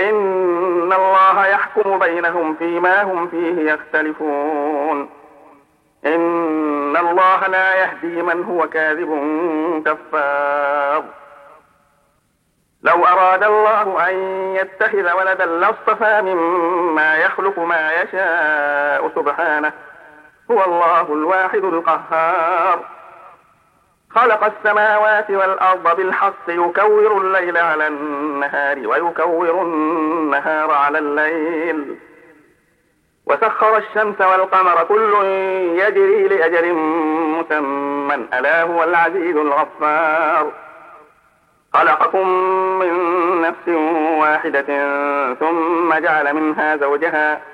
إن الله يحكم بينهم فيما هم فيه يختلفون إن الله لا يهدي من هو كاذب كفار لو أراد الله أن يتخذ ولدا لاصطفى مما يخلق ما يشاء سبحانه هو الله الواحد القهار خلق السماوات والأرض بالحق يكور الليل على النهار ويكور النهار على الليل. وسخر الشمس والقمر كل يجري لأجل مسمى. ألا هو العزيز الغفار. خلقكم من نفس واحدة ثم جعل منها زوجها.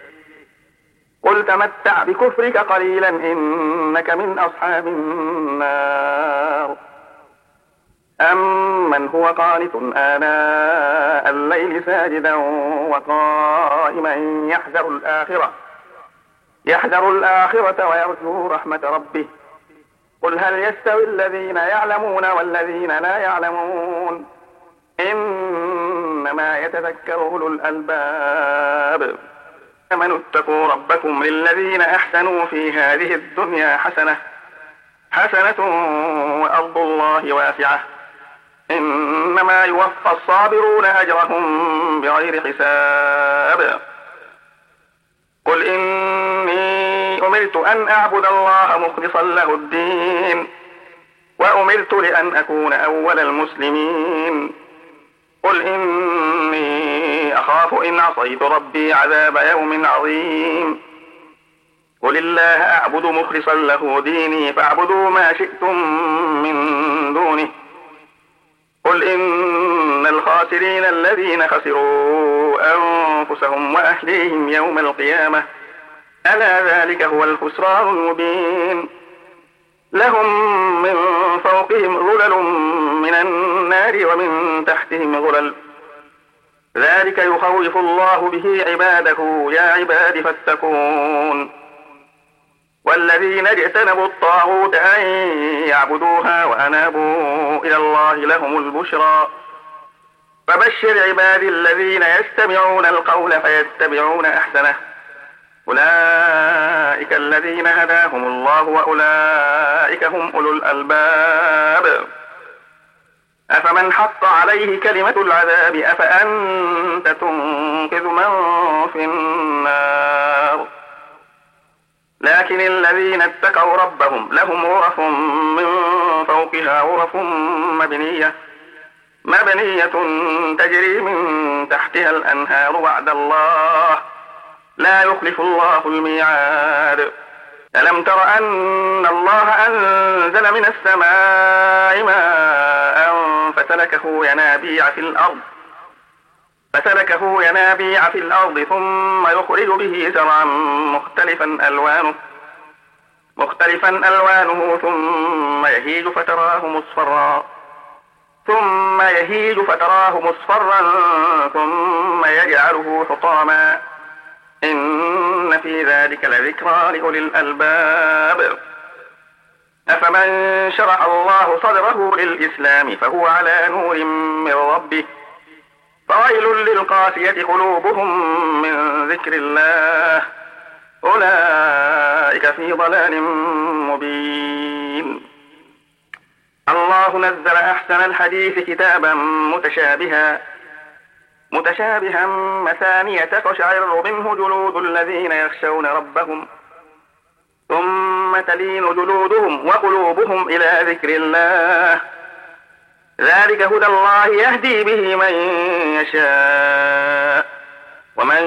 تمتع بكفرك قليلا إنك من أصحاب النار. أمن هو قانت آناء الليل ساجدا وقائما يحذر الآخرة. يحذر الآخرة ويرجو رحمة ربه. قل هل يستوي الذين يعلمون والذين لا يعلمون؟ إنما يتذكر أولو الألباب. آمنوا اتقوا ربكم للذين أحسنوا في هذه الدنيا حسنة حسنة وأرض الله واسعة. إنما يوفى الصابرون أجرهم بغير حساب. قل إني أمرت أن أعبد الله مخلصا له الدين وأمرت لأن أكون أول المسلمين. قل إني أخاف إن عصيت ربي عذاب يوم عظيم. قل الله أعبد مخلصا له ديني فاعبدوا ما شئتم من دونه. قل إن الخاسرين الذين خسروا أنفسهم وأهليهم يوم القيامة. ألا ذلك هو الخسران المبين. لهم من فوقهم ظلل من النار ومن تحتهم غلل. ذلك يخوف الله به عباده يا عباد فاتقون. والذين اجتنبوا الطاغوت أن يعبدوها وأنابوا إلى الله لهم البشرى. فبشر عبادي الذين يستمعون القول فيتبعون أحسنه. أولئك الذين هداهم الله وأولئك هم أولو الألباب. أفمن حق عليه كلمة العذاب أفأنت تنقذ من في النار؟ لكن الذين اتقوا ربهم لهم غرف من فوقها غرف مبنية مبنية تجري من تحتها الأنهار وعد الله. لا يخلف الله الميعاد. ألم تر أن الله أنزل من السماء ماء فسلكه ينابيع في الأرض فسلكه ينابيع في الأرض ثم يخرج به زرعا مختلفا ألوانه مختلفا ألوانه ثم يهيج فتراه مصفرا ثم يهيج فتراه مصفرا ثم يجعله حطاما. إن في ذلك لذكرى لأولي الألباب. أفمن شرح الله صدره للإسلام فهو على نور من ربه. فويل للقاسية قلوبهم من ذكر الله. أولئك في ضلال مبين. الله نزل أحسن الحديث كتابا متشابها. متشابها مثانية تقشعر منه جلود الذين يخشون ربهم ثم تلين جلودهم وقلوبهم إلى ذكر الله. ذلك هدى الله يهدي به من يشاء ومن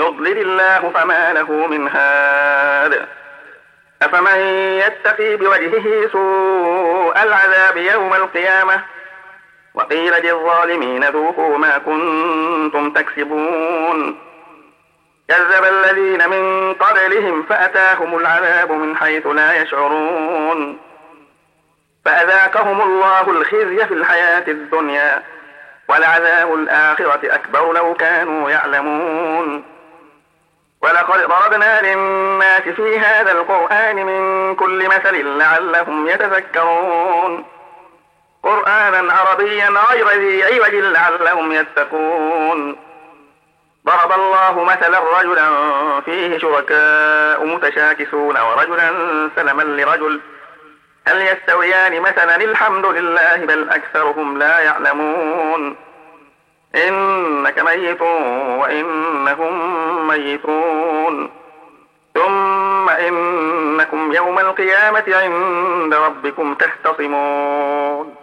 يضلل الله فما له من هاد. أفمن يتقي بوجهه سوء العذاب يوم القيامة؟ وقيل للظالمين ذوقوا ما تكسبون كذب الذين من قبلهم فأتاهم العذاب من حيث لا يشعرون. فأذاقهم الله الخزي في الحياة الدنيا ولعذاب الآخرة أكبر لو كانوا يعلمون. ولقد ضربنا للناس في هذا القرآن من كل مثل لعلهم يتذكرون. قرآنا عربيا غير ذي عوج لعلهم يتقون. الله مثلا رجلا فيه شركاء متشاكسون ورجلا سلما لرجل. هل يستويان مثلا؟ الحمد لله بل أكثرهم لا يعلمون. إنك ميت وإنهم ميتون. ثم إنكم يوم القيامة عند ربكم تختصمون.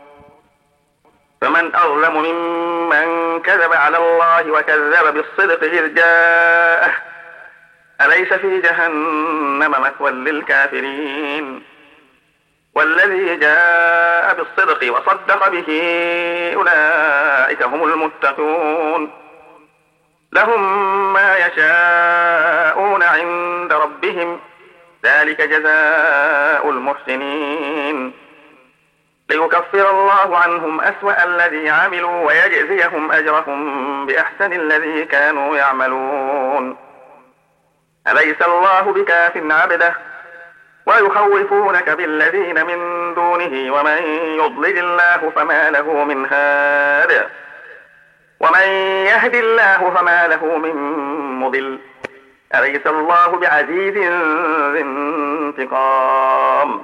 فمن أظلم ممن كذب على الله وكذب بالصدق إذ جاءه. أليس في جهنم مثوى للكافرين؟ والذي جاء بالصدق وصدق به أولئك هم المتقون. لهم ما يشاءون عند ربهم. ذلك جزاء المحسنين. ليكفر الله عنهم أسوأ الذي عملوا ويجزيهم أجرهم بأحسن الذي كانوا يعملون. أليس الله بكاف عبده؟ ويخوفونك بالذين من دونه ومن يضلل الله فما له من هاد. ومن يهد الله فما له من مضل. أليس الله بعزيز ذي انتقام؟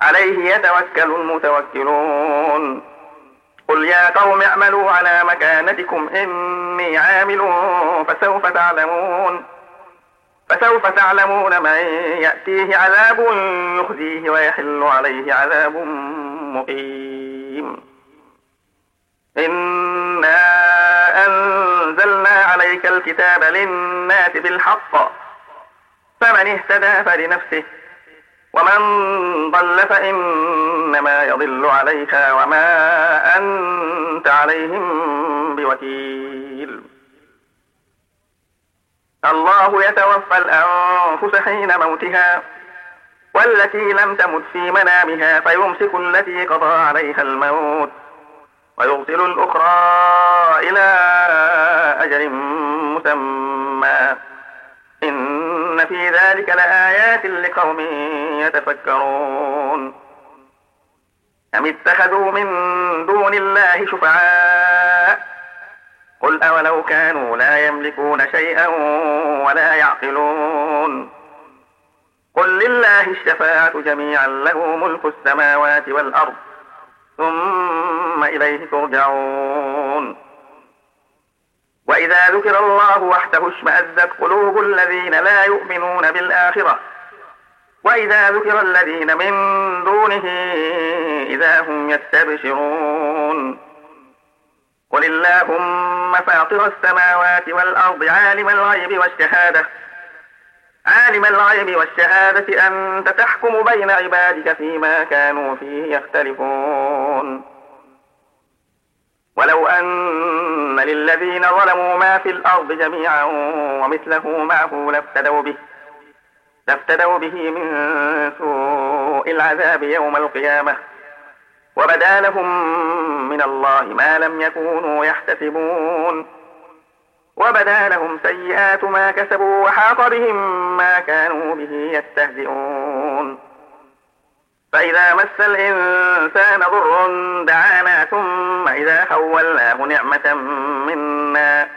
عليه يتوكل المتوكلون. قل يا قوم اعملوا على مكانتكم إني عامل فسوف تعلمون. فسوف تعلمون من يأتيه عذاب يخزيه ويحل عليه عذاب مقيم. إنا أنزلنا عليك الكتاب للناس بالحق. فمن اهتدى فلنفسه ومن ضل فإنما يضل عليها وما أنت عليهم بوكيل. الله يتوفى الأنفس حين موتها والتي لم تمت في منامها فيمسك التي قضى عليها الموت ويرسل الأخرى إلى أجل مسمى. إن في ذلك لآيات لقوم يتفكرون. أم اتخذوا من دون الله شفعاء؟ قل أولو كانوا لا يملكون شيئا ولا يعقلون. قل لله الشفاعة جميعا له ملك السماوات والأرض ثم إليه ترجعون. وإذا ذكر الله وحده اشمأزت قلوب الذين لا يؤمنون بالآخرة. وإذا ذكر الذين من دونه إذا هم يستبشرون. قل اللهم فاطر السماوات والأرض عالم الغيب والشهادة. عالم الغيب والشهادة أنت تحكم بين عبادك فيما كانوا فيه يختلفون. ولو أن للذين ظلموا ما في الأرض جميعا ومثله معه لافتدوا به لافتدوا به من سوء العذاب يوم القيامة. وبدا لهم من الله ما لم يكونوا يحتسبون. وبدا لهم سيئات ما كسبوا وحاق بهم ما كانوا به يستهزئون. فإذا مس الإنسان ضر دعانا ثم إذا خولناه نعمة منا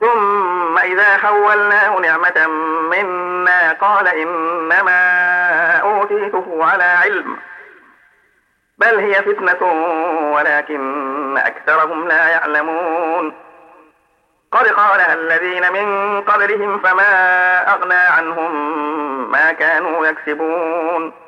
ثم إذا خولناه نعمة منا قال إنما أوتيته على علم بل هي فتنة ولكن أكثرهم لا يعلمون قد قالها الذين من قبلهم فما أغنى عنهم ما كانوا يكسبون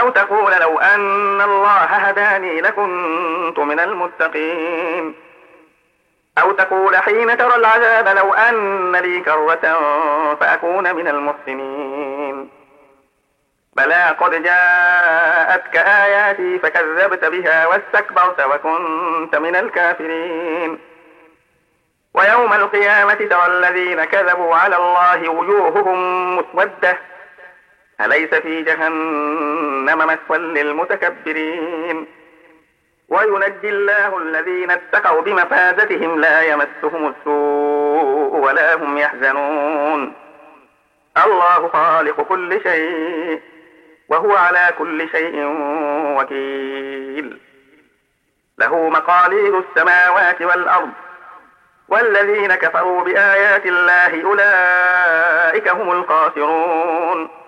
أو تقول لو أن الله هداني لكنت من المتقين. أو تقول حين ترى العذاب لو أن لي كرة فأكون من المحسنين. بلى قد جاءتك آياتي فكذبت بها واستكبرت وكنت من الكافرين. ويوم القيامة ترى الذين كذبوا على الله وجوههم مسودة. أليس في جهنم مثوى للمتكبرين؟ وينجي الله الذين اتقوا بمفازتهم لا يمسهم السوء ولا هم يحزنون. الله خالق كل شيء وهو على كل شيء وكيل. له مقاليد السماوات والأرض. والذين كفروا بآيات الله أولئك هم الخاسرون.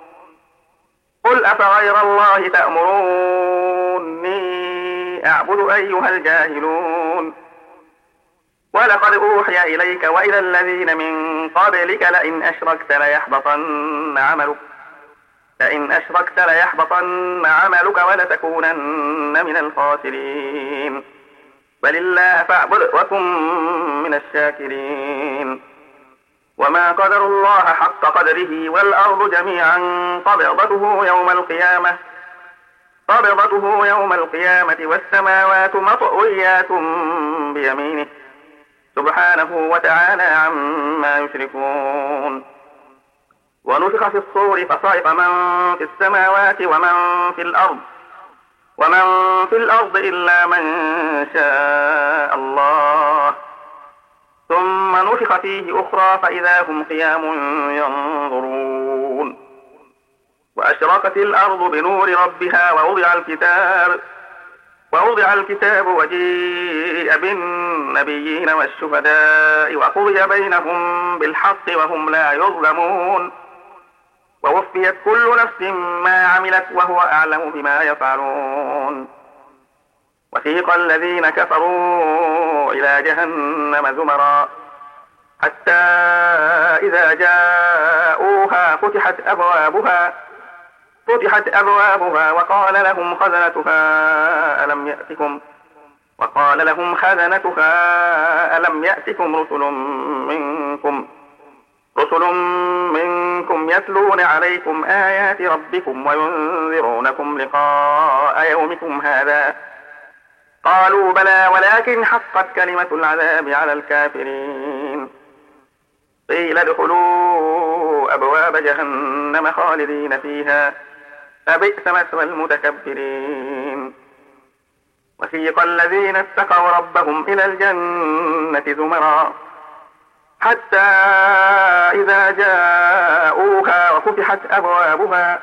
قل أفغير الله تأمروني أعبد أيها الجاهلون. ولقد أوحي إليك وإلى الذين من قبلك لئن أشركت ليحبطن عملك لئن أشركت ليحبطن عملك ولتكونن من الخاسرين. بل الله فاعبد وكن من الشاكرين. وما قدر الله حق قدره والأرض جميعا قبضته يوم القيامة. قبضته يوم القيامة والسماوات مطويات بيمينه. سبحانه وتعالى عما يشركون. ونفخ في الصور فصعق من في السماوات ومن في الأرض. ومن في الأرض إلا من شاء الله. ثم نفخ فيه أخرى فإذا هم قيام ينظرون. وأشرقت الأرض بنور ربها ووضع الكتاب ووضع الكتاب وجيء بالناس والنبيين والشهداء وقضي بينهم بالحق وهم لا يظلمون. ووفيت كل نفس ما عملت وهو أعلم بما يفعلون. وسيق الذين كفروا إلى جهنم زمرا. حتى إذا جاءوها فتحت أبوابها فتحت أبوابها وقال لهم خزنتها ألم يأتكم؟ وقال لهم خزنتها ألم يأتكم رسل منكم؟ رسل منكم يتلون عليكم آيات ربكم وينذرونكم لقاء يومكم هذا. قالوا بلى ولكن حقت كلمة العذاب على الكافرين. قيل ادخلوا أبواب جهنم خالدين فيها فبئس مثوى المتكبرين. وسيق الذين اتقوا ربهم إلى الجنة زمرا حتى إذا جاءوها وفتحت أبوابها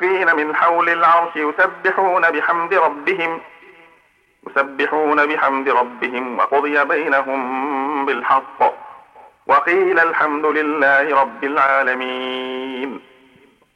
حافين من حول العرش يسبحون بحمد ربهم يسبحون بحمد ربهم وقضي بينهم بالحق. وقيل الحمد لله رب العالمين.